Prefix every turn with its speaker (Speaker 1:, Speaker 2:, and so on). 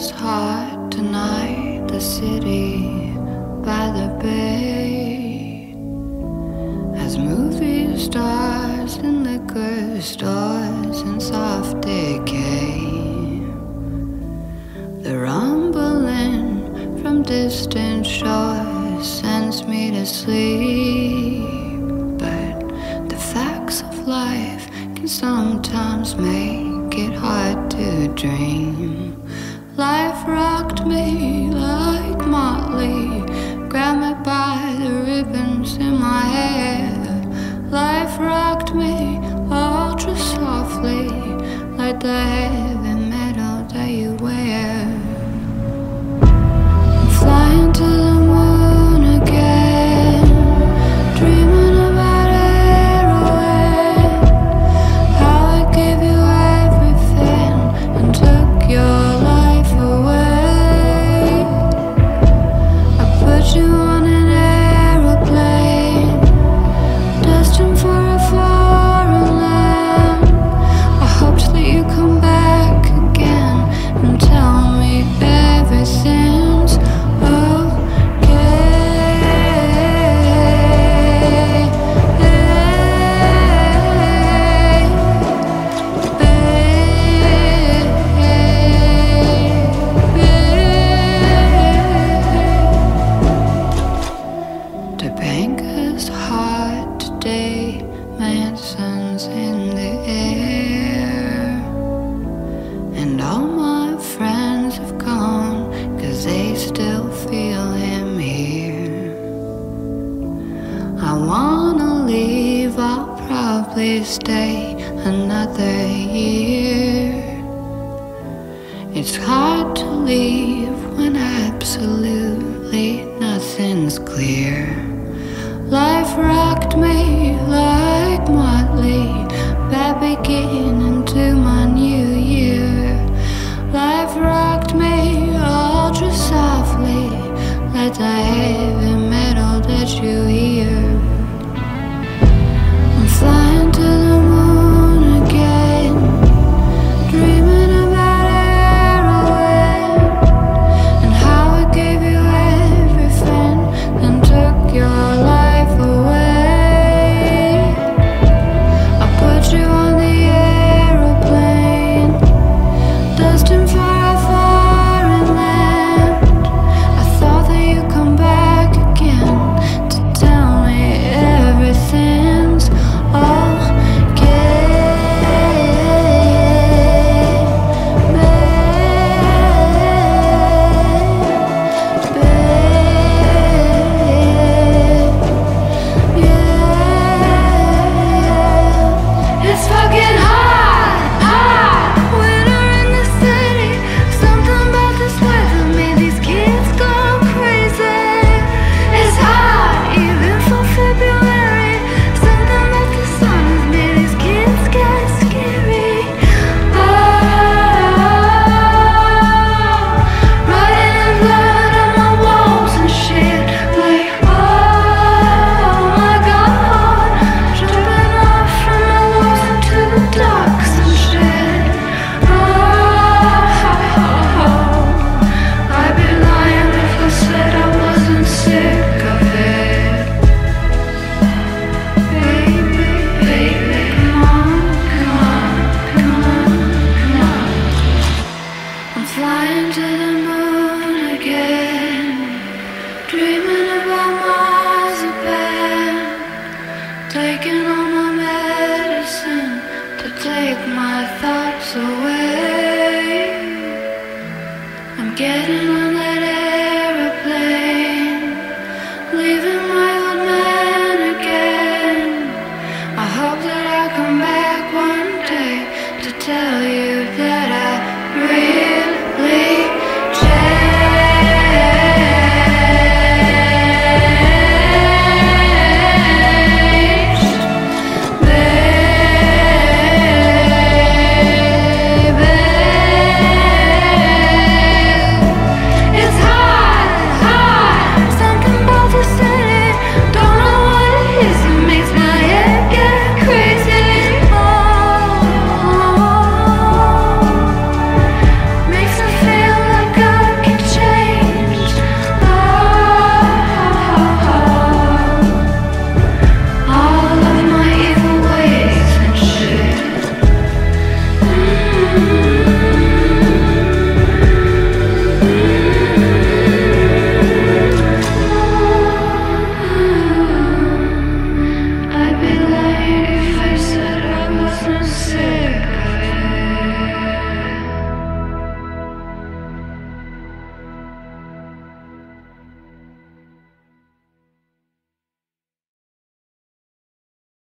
Speaker 1: Topanga's hot tonight, the city by the bay. As movie stars and liquor stores in soft decay. The rumbling from distant shores sends me to sleep. But the facts of life can sometimes make it hard to dream. Life rocked me like Motley, grabbed me by the ribbons in my hair. Life rocked me ultra softly, like the heavy please stay another year? It's hard to leave when absolutely nothing's clear. Life rocked me like Motley, bad beginning to my new year. Life rocked me oh, all too softly, let the Under